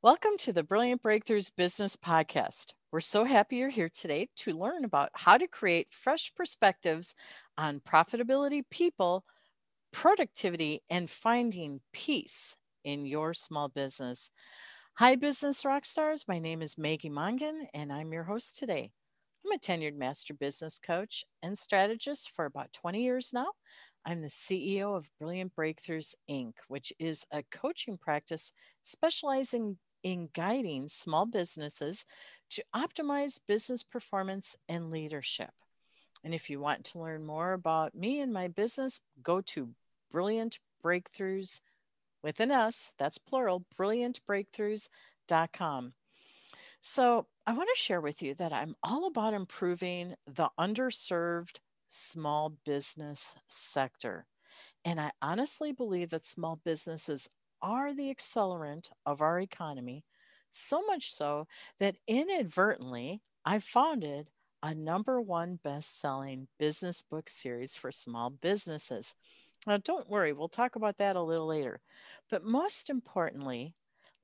Welcome to the Brilliant Breakthroughs Business Podcast. We're so happy you're here today to learn about how to create fresh perspectives on profitability, people, productivity, and finding peace in your small business. Hi, business rock stars. My name is Maggie Mongan, and I'm your host today. I'm a tenured master business coach and strategist for about 20 years now. I'm the CEO of Brilliant Breakthroughs Inc., which is a coaching practice specializing in guiding small businesses to optimize business performance and leadership. And if you want to learn more about me and my business, go to Brilliant Breakthroughs with an S, that's plural, brilliantbreakthroughs.com. So, I want to share with you that I'm all about improving the underserved small business sector. And I honestly believe that small businesses are the accelerant of our economy, so much so that inadvertently I founded a number one best selling business book series for small businesses. Now, don't worry, we'll talk about that a little later. But most importantly,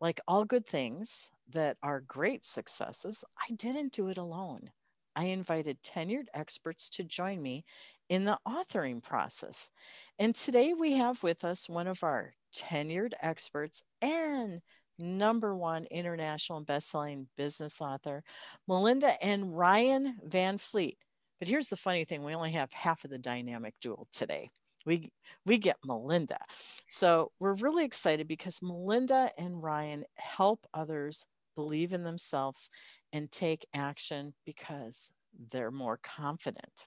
like all good things that are great successes, I didn't do it alone. I invited tenured experts to join me in the authoring process. And today we have with us one of our tenured experts and number one international and best-selling business author, Melinda and Ryan Van Fleet. But here's the funny thing, we only have half of the dynamic duel today. We we get Melinda. So we're really excited because Melinda and Ryan help others believe in themselves and take action because they're more confident.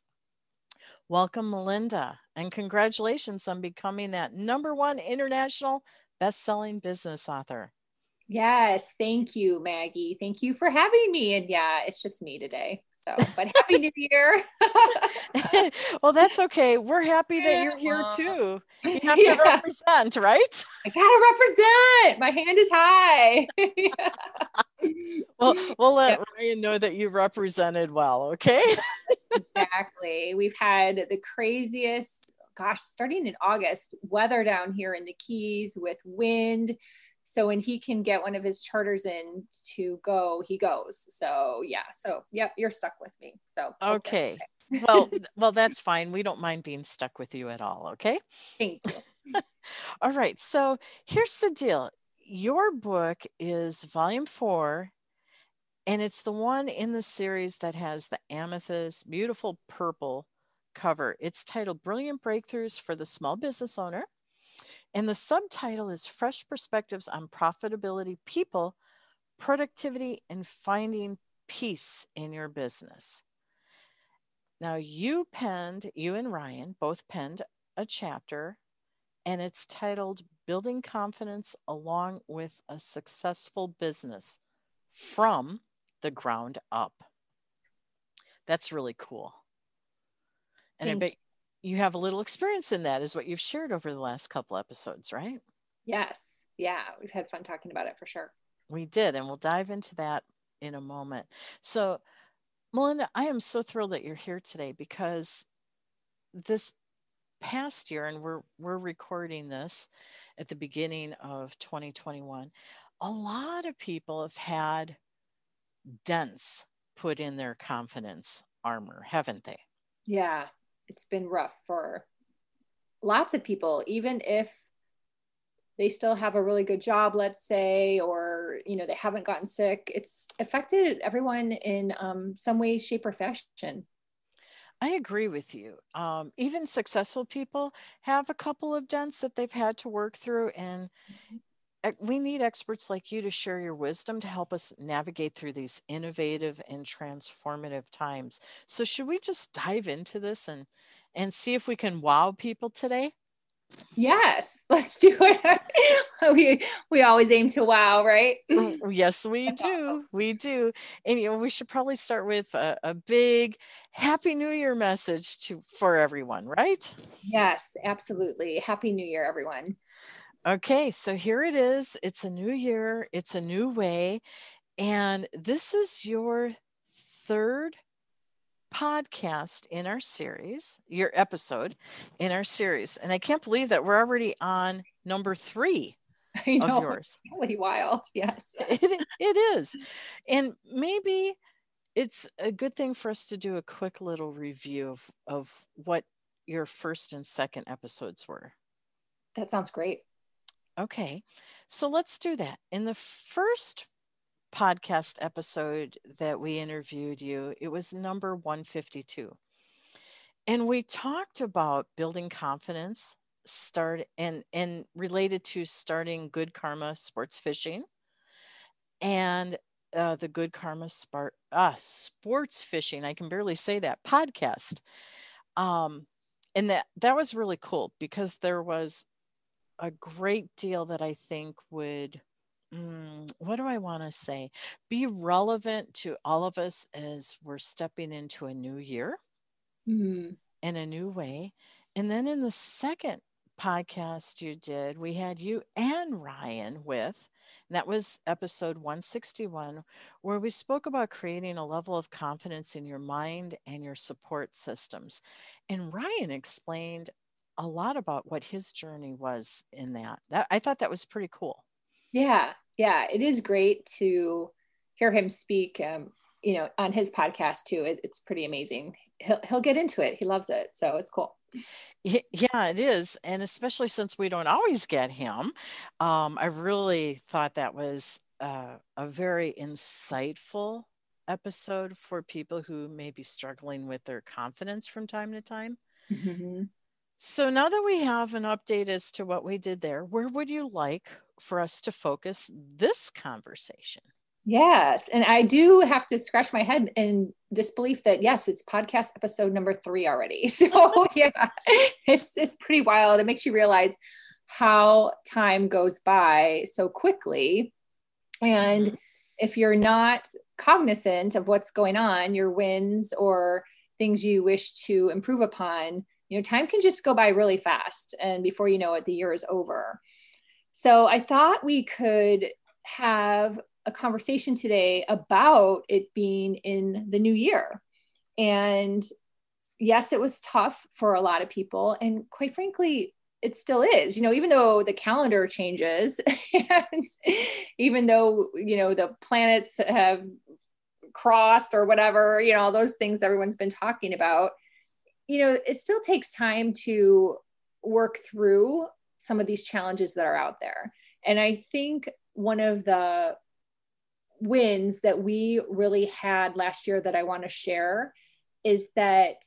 Welcome, Melinda, and congratulations on becoming that number one international best-selling business author. Yes, thank you, Maggie. Thank you for having me. And yeah, it's just me today. So, but happy new year. well, that's okay. We're happy that you're here too. You have yeah. to represent, right? I gotta represent. My hand is high. well, we'll let Ryan know that you represented well, okay? Exactly. We've had the craziest, gosh, starting in August, weather down here in the Keys with wind. So when he can get one of his charters in to go he goes. So yeah. So yep you're stuck with me. So okay. well well that's fine. We don't mind being stuck with you at all okay? Thank you. All right. So here's the deal. Your book is volume four and it's the one in the series that has the amethyst beautiful purple cover it's titled brilliant breakthroughs for the small business owner and the subtitle is Fresh Perspectives on Profitability, People, Productivity, and Finding Peace in Your Business. Now, you penned, you and Ryan both penned a chapter, and it's titled Building Confidence Along with a Successful Business from the Ground Up. That's really cool. And Thank I bet you have a little experience in that is what you've shared over the last couple episodes right yes yeah we've had fun talking about it for sure we did and we'll dive into that in a moment so melinda i am so thrilled that you're here today because this past year and we're we're recording this at the beginning of 2021 a lot of people have had dents put in their confidence armor haven't they? Yeah it's been rough for lots of people even if they still have a really good job let's say or you know they haven't gotten sick it's affected everyone in um, some way shape or fashion. I agree with you. Um, even successful people have a couple of dents that they've had to work through, and mm-hmm we need experts like you to share your wisdom to help us navigate through these innovative and transformative times. So should we just dive into this and and see if we can wow people today? Yes, let's do it. we we always aim to wow, right? Mm, yes, we do. We do. And you know, we should probably start with a, a big happy new year message to for everyone, right? Yes, absolutely. Happy new year everyone. Okay, so here it is. It's a new year, it's a new way. And this is your third podcast in our series, your episode in our series. And I can't believe that we're already on number three. I know. of yours. Really wild. Yes. It, it is. And maybe it's a good thing for us to do a quick little review of, of what your first and second episodes were. That sounds great. Okay. So let's do that. In the first podcast episode that we interviewed you, it was number 152. And we talked about building confidence, start and and related to starting good karma sports fishing and uh, the good karma spart uh, sports fishing i can barely say that podcast um and that that was really cool because there was a great deal that i think would mm, what do i want to say be relevant to all of us as we're stepping into a new year mm-hmm. in a new way and then in the second podcast you did, we had you and Ryan with. And that was episode 161, where we spoke about creating a level of confidence in your mind and your support systems. And Ryan explained a lot about what his journey was in that. that I thought that was pretty cool. Yeah. Yeah. It is great to hear him speak. Um, you know, on his podcast too, it, it's pretty amazing. He'll he'll get into it. He loves it, so it's cool. Yeah, it is. And especially since we don't always get him, um, I really thought that was uh, a very insightful episode for people who may be struggling with their confidence from time to time. Mm-hmm. So now that we have an update as to what we did there, where would you like for us to focus this conversation? Yes. And I do have to scratch my head in disbelief that yes, it's podcast episode number three already. So yeah, it's it's pretty wild. It makes you realize how time goes by so quickly. And mm-hmm. if you're not cognizant of what's going on, your wins or things you wish to improve upon, you know, time can just go by really fast. And before you know it, the year is over. So I thought we could have a conversation today about it being in the new year. And yes, it was tough for a lot of people. And quite frankly, it still is, you know, even though the calendar changes and even though, you know, the planets have crossed or whatever, you know, all those things everyone's been talking about, you know, it still takes time to work through some of these challenges that are out there. And I think one of the wins that we really had last year that I want to share is that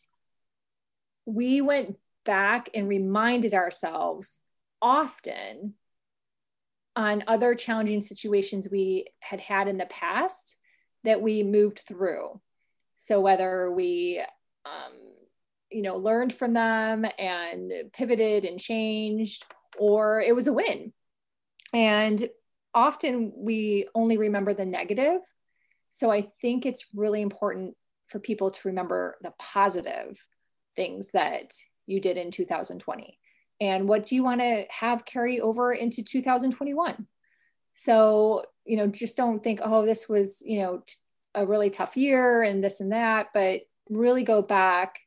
we went back and reminded ourselves often on other challenging situations we had had in the past that we moved through. So whether we, um, you know, learned from them and pivoted and changed, or it was a win. And often we only remember the negative. So I think it's really important for people to remember the positive things that you did in 2020. And what do you want to have carry over into 2021? So, you know, just don't think, oh, this was, you know, a really tough year and this and that, but really go back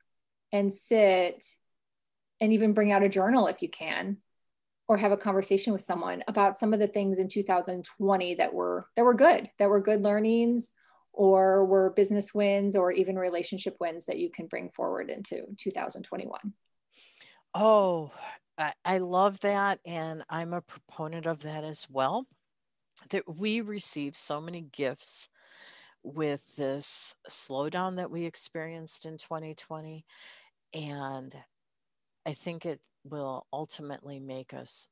and sit and even bring out a journal if you can or have a conversation with someone about some of the things in 2020 that were that were good that were good learnings or were business wins or even relationship wins that you can bring forward into 2021 oh i love that and i'm a proponent of that as well that we receive so many gifts with this slowdown that we experienced in 2020 and i think it will ultimately make us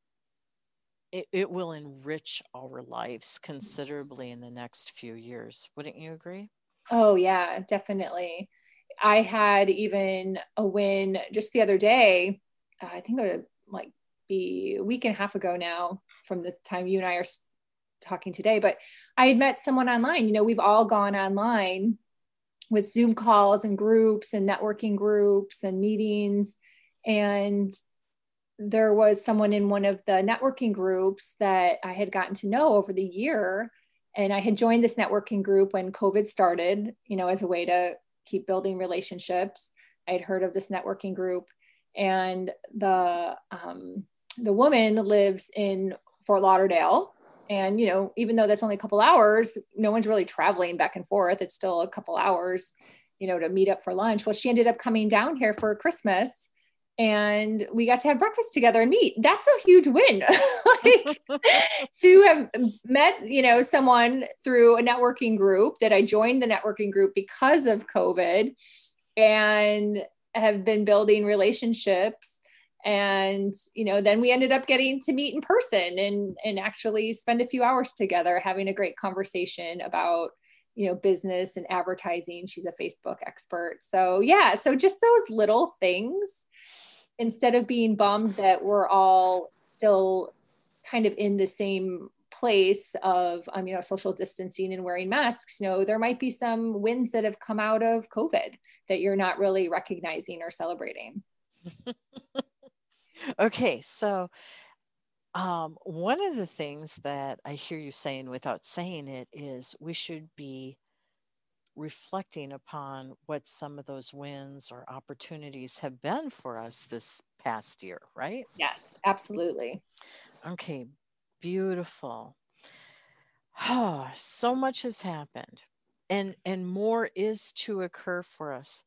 it, it will enrich our lives considerably in the next few years. Wouldn't you agree? Oh yeah definitely. I had even a win just the other day uh, i think it would like be a week and a half ago now from the time you and i are talking today but i had met someone online. You know we've all gone online with zoom calls and groups and networking groups and meetings and there was someone in one of the networking groups that I had gotten to know over the year. And I had joined this networking group when COVID started, you know, as a way to keep building relationships. I had heard of this networking group, and the um, the woman lives in Fort Lauderdale. And, you know, even though that's only a couple hours, no one's really traveling back and forth. It's still a couple hours, you know, to meet up for lunch. Well, she ended up coming down here for Christmas and we got to have breakfast together and meet. That's a huge win. like, to have met, you know, someone through a networking group that I joined the networking group because of COVID and have been building relationships and you know then we ended up getting to meet in person and and actually spend a few hours together having a great conversation about you know business and advertising. She's a facebook expert. So yeah so just those little things instead of being bummed that we're all still kind of in the same place of um, you know social distancing and wearing masks you know there might be some wins that have come out of covid that you're not really recognizing or celebrating okay so um, one of the things that i hear you saying without saying it is we should be reflecting upon what some of those wins or opportunities have been for us this past year, right? Yes, absolutely. Okay, beautiful. Oh, so much has happened and and more is to occur for us.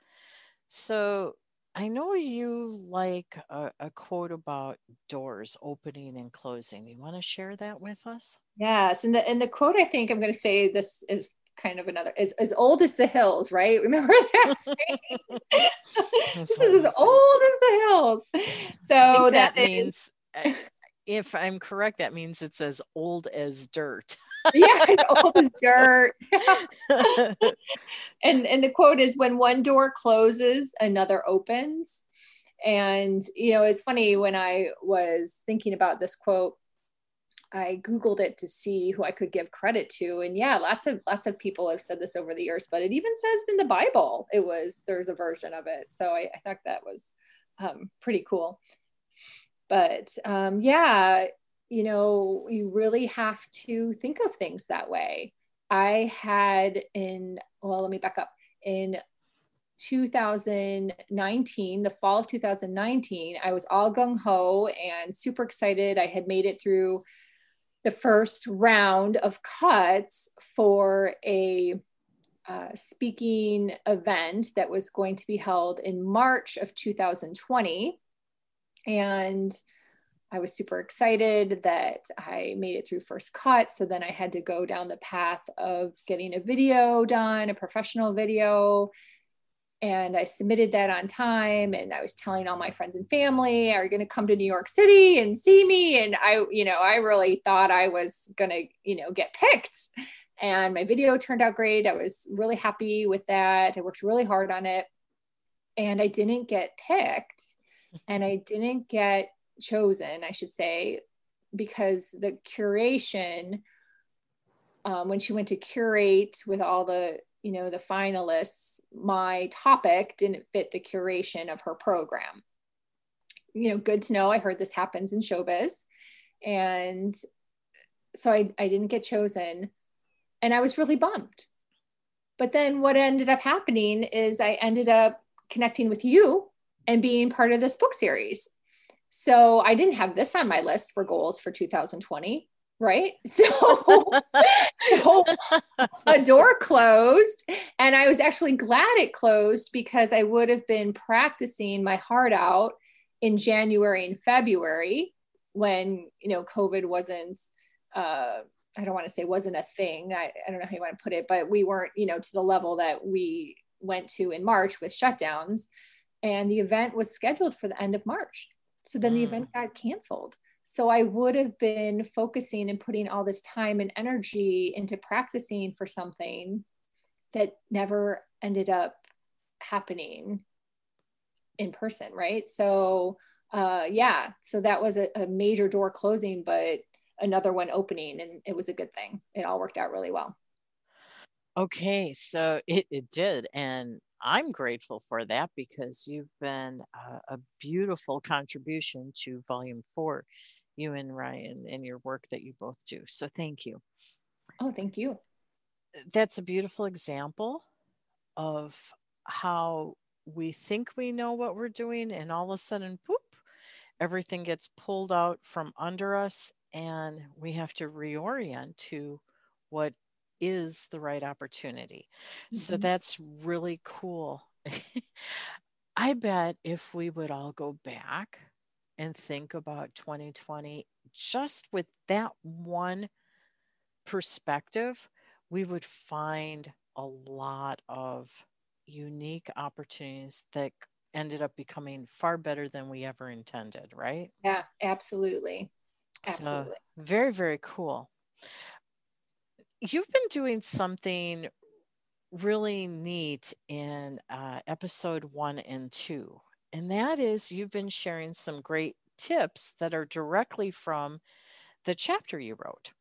So I know you like a, a, quote about doors opening and closing. You want to share that with us? Yes, and the and the quote I think I'm going to say this is kind of another as, as old as the hills, right? Remember that saying? this is as old as the hills. So that, that means uh, if I'm correct, that means it's as old as dirt. Yeah, old as dirt. and and the quote is when one door closes, another opens. And you know, it's funny when I was thinking about this quote I googled it to see who I could give credit to, and yeah, lots of lots of people have said this over the years. But it even says in the Bible, it was there's a version of it. So I, I thought that was um, pretty cool. But um, yeah, you know, you really have to think of things that way. I had in well, let me back up in 2019, the fall of 2019, I was all gung ho and super excited. I had made it through the first round of cuts for a uh, speaking event that was going to be held in March of 2020. And I was super excited that I made it through first cut. So then I had to go down the path of getting a video done, a professional video, and I submitted that on time. And I was telling all my friends and family are you going to come to New York City and see me? And I you know I really thought I was going to you know get picked. And my video turned out great. I was really happy with that. I worked really hard on it. And I didn't get picked. And I didn't get chosen I should say because the curation um, when she went to curate with all the you know the finalists my topic didn't fit the curation of her program. You know good to know i heard this happens in showbiz. And so i, I didn't get chosen and i was really bummed. But then what ended up happening is i ended up connecting with you and being part of this book series so i didn't have this on my list for goals for 2020 right? So, so, a door closed, and I was actually glad it closed because I would have been practicing my heart out in January and February when you know COVID wasn't. Uh, I don't want to say wasn't a thing. I, I don't know how you want to put it, but we weren't, you know, to the level that we went to in March with shutdowns. And the event was scheduled for the end of March. So then mm. the event got canceled. So I would have been focusing and putting all this time and energy into practicing for something that never ended up happening in person, right? So uh, yeah, so that was a, a major door closing, but another one opening, and it was a good thing. It all worked out really well. Okay, so it, it did. And I'm grateful for that because you've been a, a beautiful contribution to volume four, you and Ryan, and your work that you both do. So thank you. Oh, thank you. That's a beautiful example of how we think we know what we're doing, and all of a sudden, poop, everything gets pulled out from under us and we have to reorient to what is the right opportunity. Mm-hmm. So that's really cool. I bet if we would all go back and think about 2020 just with that one perspective, we would find a lot of unique opportunities that ended up becoming far better than we ever intended, right? Yeah, absolutely. Absolutely. So, very, very cool. You've been doing something really neat in uh, episode one and two, and that is you've been sharing some great tips that are directly from the chapter you wrote.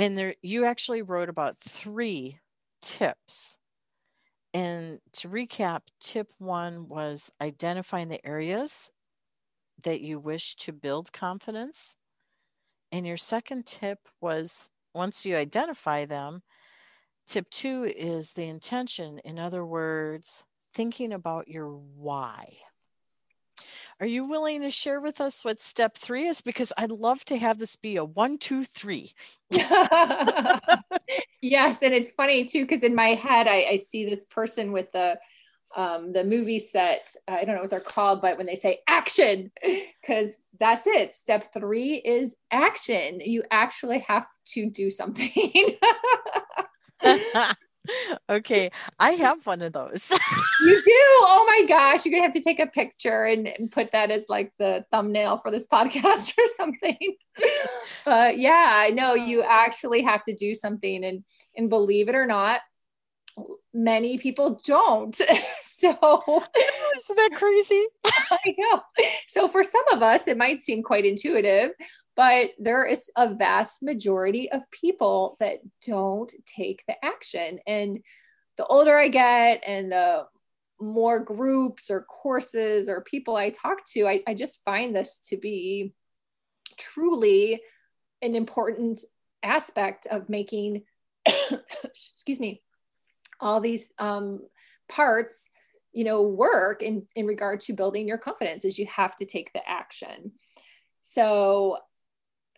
And there, you actually wrote about three tips. And to recap, tip one was identifying the areas that you wish to build confidence. And your second tip was once you identify them, tip two is the intention. In other words, thinking about your why. Are you willing to share with us what step three is? Because I'd love to have this be a one, two, three. yes. And it's funny too, because in my head, I, I, see this person with the um, the movie set. I don't know what they're called, but when they say action, because that's it. Step three is action. You actually have to do something. okay, I have one of those. you do? Oh my gosh, you're gonna have to take a picture and, and put that as like the thumbnail for this podcast or something. but yeah, I know you actually have to do something, and and believe it or not, many people don't. so isn't that crazy? I know. So for some of us, it might seem quite intuitive, but there is a vast majority of people that don't take the action. And the older I get and the more groups or courses or people I talk to, I, I just find this to be truly an important aspect of making, excuse me, all these um, parts you know work in in regard to building your confidence is you have to take the action so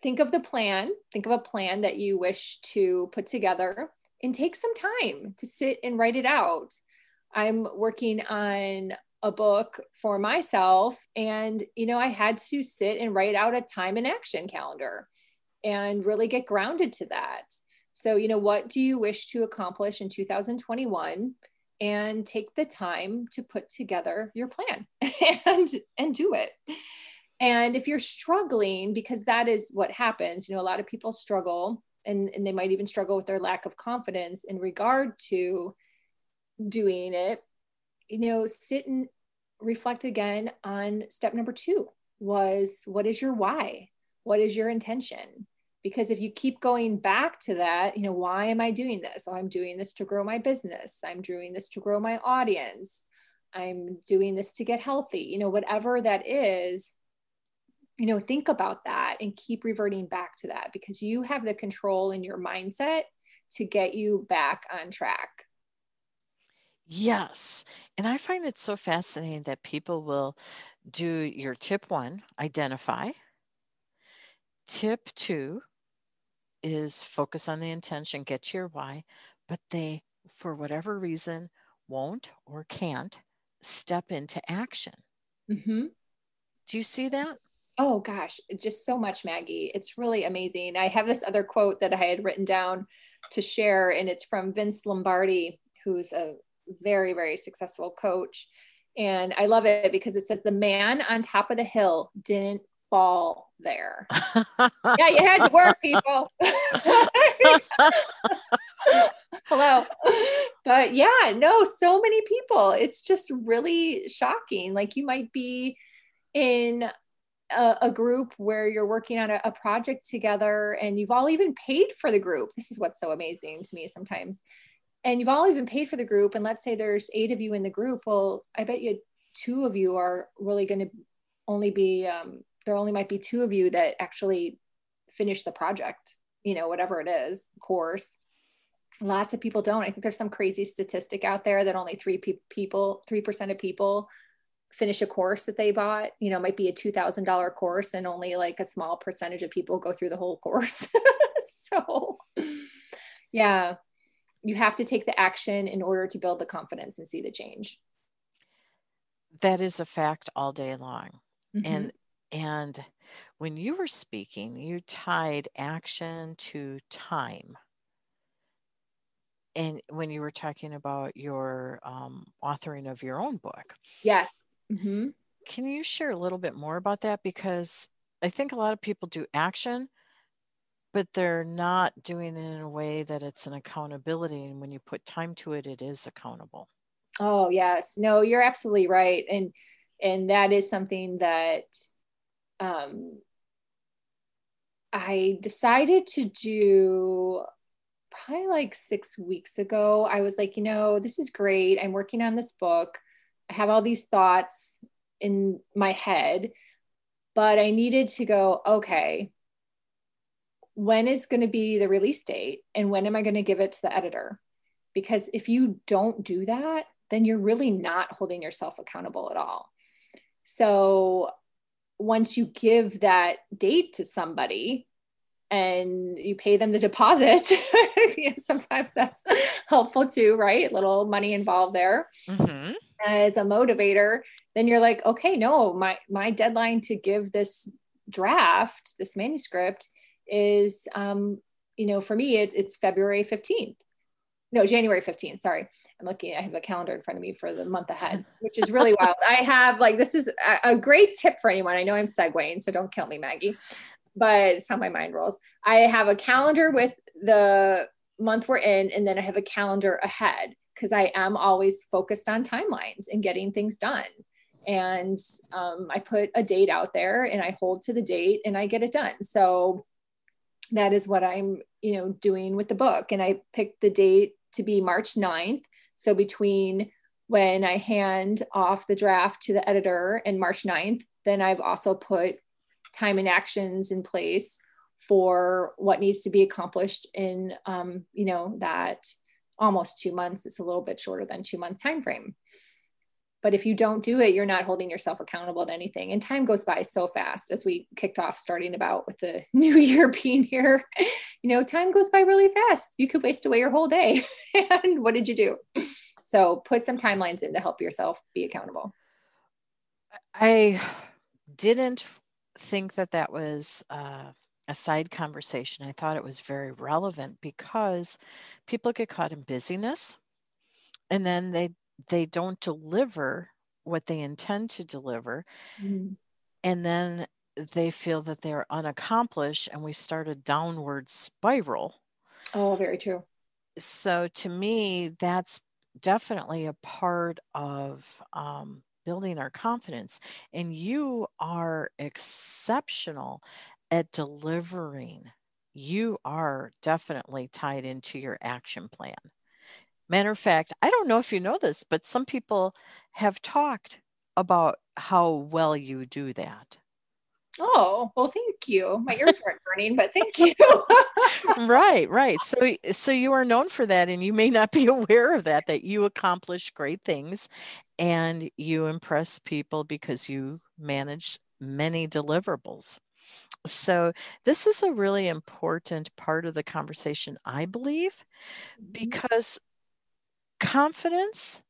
think of the plan, think of a plan that you wish to put together and take some time to sit and write it out. I'm working on a book for myself and you know I had to sit and write out a time and action calendar and really get grounded to that. So, you know, what do you wish to accomplish in 2021? And take the time to put together your plan and and do it. And if you're struggling, because that is what happens, you know, a lot of people struggle and, and they might even struggle with their lack of confidence in regard to doing it, you know, sit and reflect again on step number two was what is your why? What is your intention? Because if you keep going back to that, you know, why am I doing this? Oh, I'm doing this to grow my business. I'm doing this to grow my audience. I'm doing this to get healthy. You know, whatever that is, you know think about that and keep reverting back to that because you have the control in your mindset to get you back on track yes and i find it so fascinating that people will do your tip one identify tip two is focus on the intention get to your why but they for whatever reason won't or can't step into action mm-hmm. do you see that Oh gosh, just so much, Maggie. It's really amazing. I have this other quote that I had written down to share, and it's from Vince Lombardi, who's a very, very successful coach. And I love it because it says, The man on top of the hill didn't fall there. yeah, you had to work, people. Hello. But yeah, no, so many people. It's just really shocking. Like you might be in a, a, group where you're working on a, a, project together and you've all even paid for the group. This is what's so amazing to me sometimes. And you've all even paid for the group. And let's say there's eight of you in the group. Well, I bet you two of you are really going to only be, um, there only might be two of you that actually finish the project, you know, whatever it is, course. Lots of people don't. I think there's some crazy statistic out there that only three pe- people, 3% of people finish a course that they bought you know might be a $2000 course and only like a small percentage of people go through the whole course so yeah you have to take the action in order to build the confidence and see the change that is a fact all day long mm-hmm. and and when you were speaking you tied action to time. And when you were talking about your um, authoring of your own book. Yes. Mm-hmm. can you share a little bit more about that? Because i think a lot of people do action but they're not doing it in a way that it's an accountability. And when you put time to it it is accountable. Oh yes. No you're absolutely right. And and that is something that um i decided to do probably like six weeks ago, I was like, you know, this is great. I'm working on this book. I have all these thoughts in my head, but I needed to go, okay, when is going to be the release date? And when am I going to give it to the editor? Because if you don't do that, then you're really not holding yourself accountable at all. So once you give that date to somebody, and you pay them the deposit. sometimes that's helpful too, right? A little money involved there mm-hmm. as a motivator. Then you're like, okay, no, my my deadline to give this draft, this manuscript, is, um, you know, for me, it, it's February fifteenth. No, January fifteenth. Sorry, I'm looking. I have a calendar in front of me for the month ahead, which is really wild. I have like this is a, a great tip for anyone. I know I'm segueing, so don't kill me, Maggie but it's how my mind rolls. I have a calendar with the month we're in, and then I have a calendar ahead because I am always focused on timelines and getting things done. And um, I put a date out there and I hold to the date and I get it done. So that is what I'm, you know, doing with the book. And I picked the date to be March 9th. So between when I hand off the draft to the editor and March 9th, then I've also put time and actions in place for what needs to be accomplished in um, you know that almost two months. It's a little bit shorter than two month time frame but if you don't do it you're not holding yourself accountable to anything. And time goes by so fast as we kicked off starting about with the new year being here. You know time goes by really fast. You could waste away your whole day. And what did you do? So put some timelines in to help yourself be accountable. I didn't think that that was uh, a side conversation. I thought it was very relevant because people get caught in busyness and then they they don't deliver what they intend to deliver. Mm-hmm. And then they feel that they're unaccomplished and we start a downward spiral. Oh, very true. So to me, that's definitely a part of um, building our confidence. And you are exceptional at delivering. You are definitely tied into your action plan. Matter of fact, I don't know if you know this, but some people have talked about how well you do that. Oh, well, thank you. My ears weren't burning, but thank you. right, right. So so you are known for that and you may not be aware of that that you accomplish great things and you impress people because you manage many deliverables. So this is a really important part of the conversation I believe mm-hmm. because confidence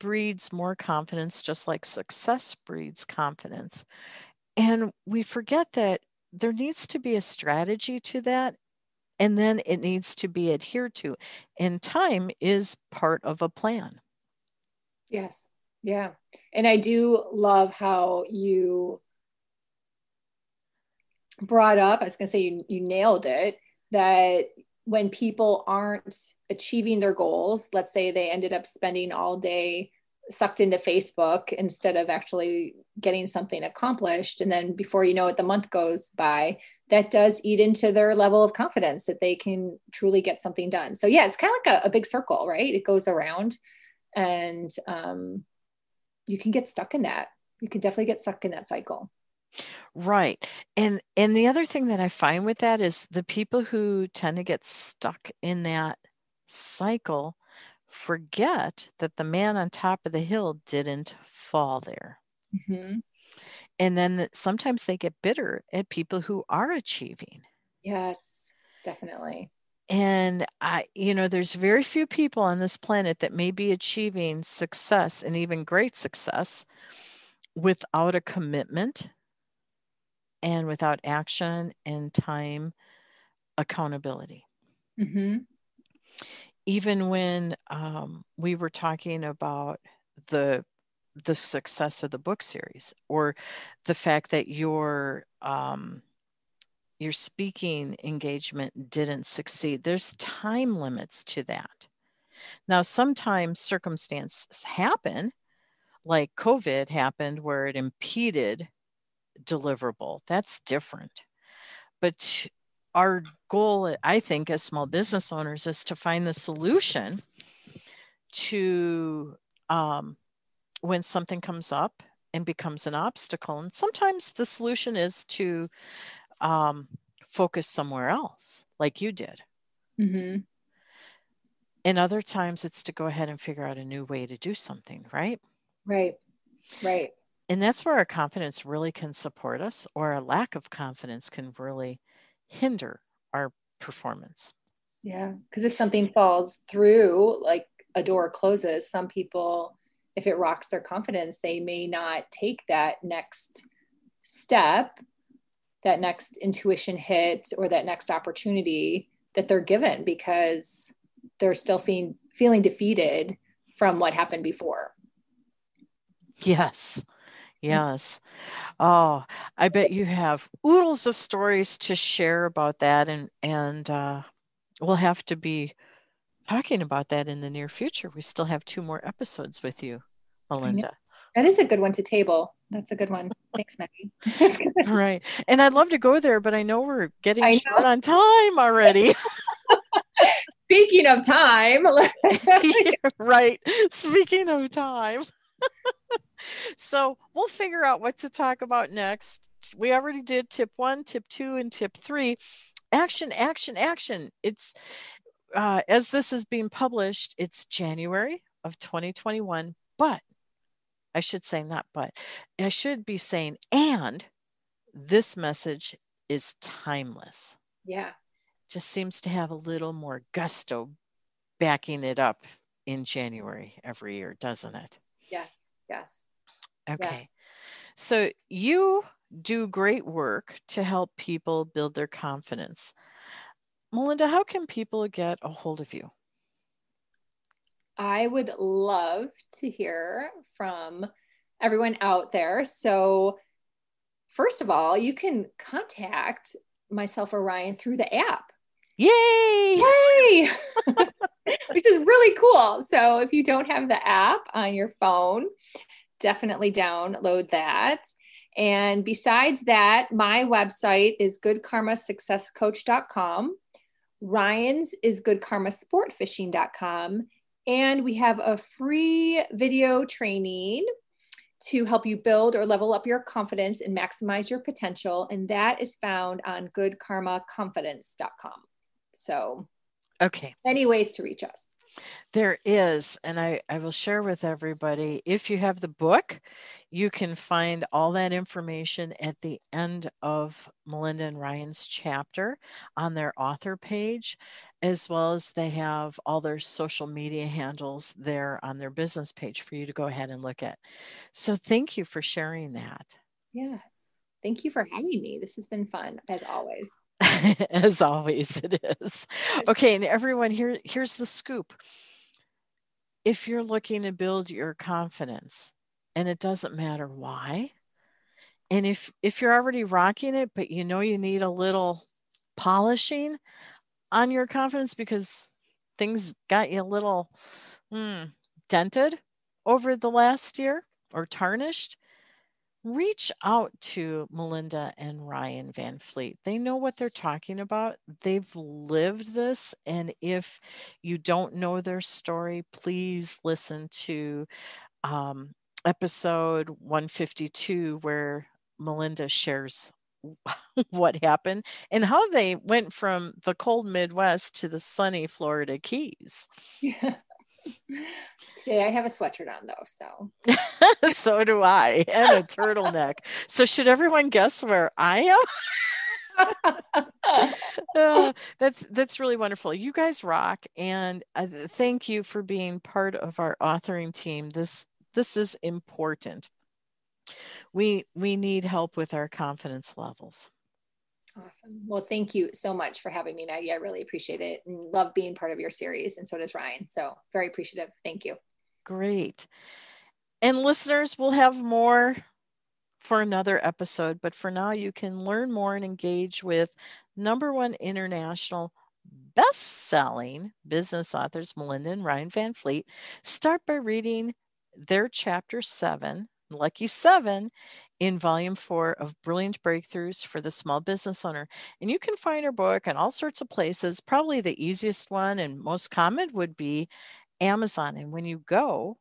breeds more confidence just like success breeds confidence and we forget that there needs to be a strategy to that. And then it needs to be adhered to. And time is part of a plan. Yes. Yeah. And I do love how you brought up, I was going to say you, you nailed it, that when people aren't achieving their goals, let's say they ended up spending all day sucked into Facebook instead of actually getting something accomplished. And then before you know it, the month goes by. That does eat into their level of confidence that they can truly get something done. So, yeah, it's kind of like a, a big circle, right? It goes around and um, you can get stuck in that. You can definitely get stuck in that cycle. Right. And and the other thing that I find with that is the people who tend to get stuck in that cycle forget that the man on top of the hill didn't fall there. Mm-hmm. And then sometimes they get bitter at people who are achieving. Yes, definitely. And I, you know, there's very few people on this planet that may be achieving success and even great success without a commitment and without action and time accountability. Mm-hmm. Even when um, we were talking about the the success of the book series or the fact that your um, your speaking engagement didn't succeed there's time limits to that now sometimes circumstances happen like covid happened where it impeded deliverable that's different but our goal, I think, as small business owners, is to find the solution to um, when something comes up and becomes an obstacle. And sometimes the solution is to um, focus somewhere else, like you did. Mm-hmm. And other times it's to go ahead and figure out a new way to do something, right? Right, right. And that's where our confidence really can support us, or a lack of confidence can really hinder our performance. Yeah, because if something falls through, like a door closes, some people, if it rocks their confidence, they may not take that next step, that next intuition hit, or that next opportunity that they're given because they're still feeling feeling defeated from what happened before. Yes. Yes. Oh, I bet you have oodles of stories to share about that, and and uh, we'll have to be talking about that in the near future. We still have two more episodes with you, Melinda. That is a good one to table. That's a good one. Thanks, Maggie. right, and I'd love to go there, but I know we're getting know. short on time already. Speaking of time, right. Speaking of time so we'll figure out what to talk about next. We already did tip one, tip two, and tip three. Action, action, action. It's uh, as this is being published, it's January of 2021, but I should say not but, I should be saying and this message is timeless. Yeah. Just seems to have a little more gusto backing it up in January every year, doesn't it? Yes. Yes. Okay. Yeah. So you do great work to help people build their confidence. Melinda, how can people get a hold of you? I would love to hear from everyone out there. So, first of all, you can contact myself or Ryan through the app. Yay! Yay! Which is really cool. So, if you don't have the app on your phone, definitely download that. And besides that, my website is goodkarmasuccesscoach.com. Ryan's is goodkarmasportfishing.com. And we have a free video training to help you build or level up your confidence and maximize your potential. And that is found on goodkarmaconfidence.com. So, okay. Many ways to reach us. There is, and I, I will share with everybody. If you have the book, you can find all that information at the end of Melinda and Ryan's chapter on their author page, as well as they have all their social media handles there on their business page for you to go ahead and look at. So, thank you for sharing that. Yes. Thank you for having me. This has been fun, as always. as always it is. Okay and everyone here here's the scoop. If you're looking to build your confidence and it doesn't matter why and if if you're already rocking it but you know you need a little polishing on your confidence because things got you a little hmm, dented over the last year or tarnished reach out to Melinda and Ryan Van Fleet. They know what they're talking about. They've lived this. And if you don't know their story, please listen to um, episode 152, where Melinda shares what happened and how they went from the cold Midwest to the sunny Florida Keys. Yeah. Today I have a sweatshirt on though, so so do I, and a turtleneck. So should everyone guess where I am? uh, that's that's really wonderful. You guys rock, and uh, thank you for being part of our authoring team. This this is important. We we need help with our confidence levels. Awesome. Well, thank you so much for having me, Maggie. I really appreciate it and love being part of your series, and so does Ryan. So, very appreciative. Thank you. Great. And listeners, we'll have more for another episode, but for now, you can learn more and engage with number one international best selling business authors, Melinda and Ryan Van Fleet. Start by reading their chapter seven Lucky Seven in volume four of Brilliant Breakthroughs for the Small Business Owner. And you can find our book in all sorts of places. Probably the easiest one and most common would be Amazon. And when you go,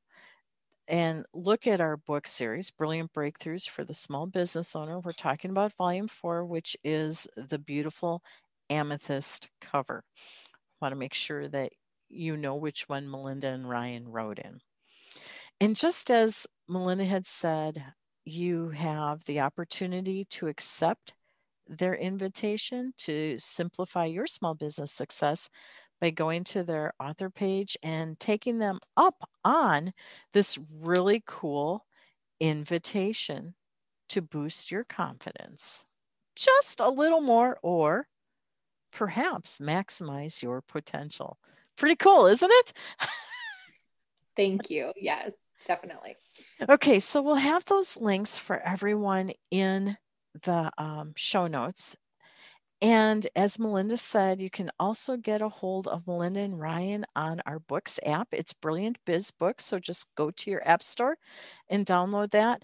and look at our book series, Brilliant Breakthroughs for the Small Business Owner. We're talking about volume four, which is the beautiful amethyst cover. I want to make sure that you know which one Melinda and Ryan wrote in. And just as Melinda had said, you have the opportunity to accept their invitation to simplify your small business success by going to their author page and taking them up on this really cool invitation to boost your confidence just a little more or perhaps maximize your potential. Pretty cool, isn't it? Thank you. Yes definitely. Okay, so we'll have those links for everyone in the um, show notes. And as Melinda said, you can also get a hold of Melinda and Ryan on our books app. It's Brilliant Biz Book. So just go to your app store and download that.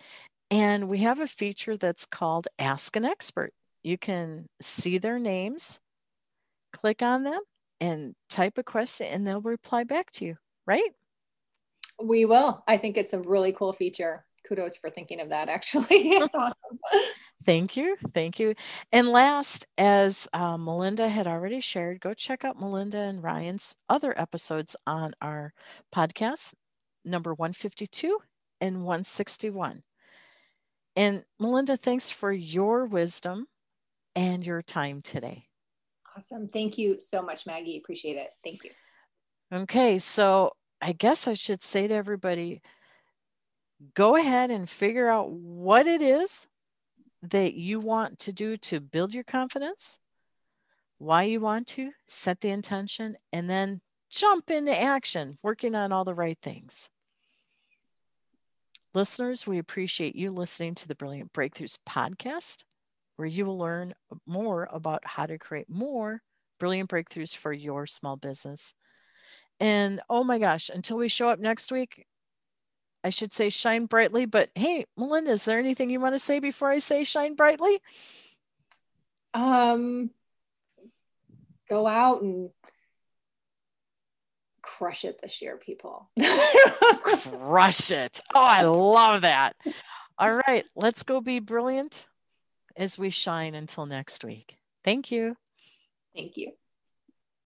And we have a feature that's called Ask an Expert. You can see their names, click on them, and type a question, and they'll reply back to you, right? We will. I think it's a really cool feature. Kudos for thinking of that, actually. it's awesome. Thank you. Thank you. And last, as uh, Melinda had already shared, go check out Melinda and Ryan's other episodes on our podcast, number 152 and 161. And Melinda, thanks for your wisdom and your time today. Awesome. Thank you so much, Maggie. Appreciate it. Thank you. Okay. So I guess I should say to everybody go ahead and figure out what it is that you want to do to build your confidence, why you want to, set the intention, and then jump into action, working on all the right things. Listeners, we appreciate you listening to the Brilliant Breakthroughs podcast, where you will learn more about how to create more brilliant breakthroughs for your small business. And oh my gosh, until we show up next week, I should say shine brightly. But hey, Melinda, is there anything you want to say before I say shine brightly? Um, go out and crush it this year, people. crush it. Oh, I love that. All right, let's go be brilliant as we shine until next week. Thank you. Thank you.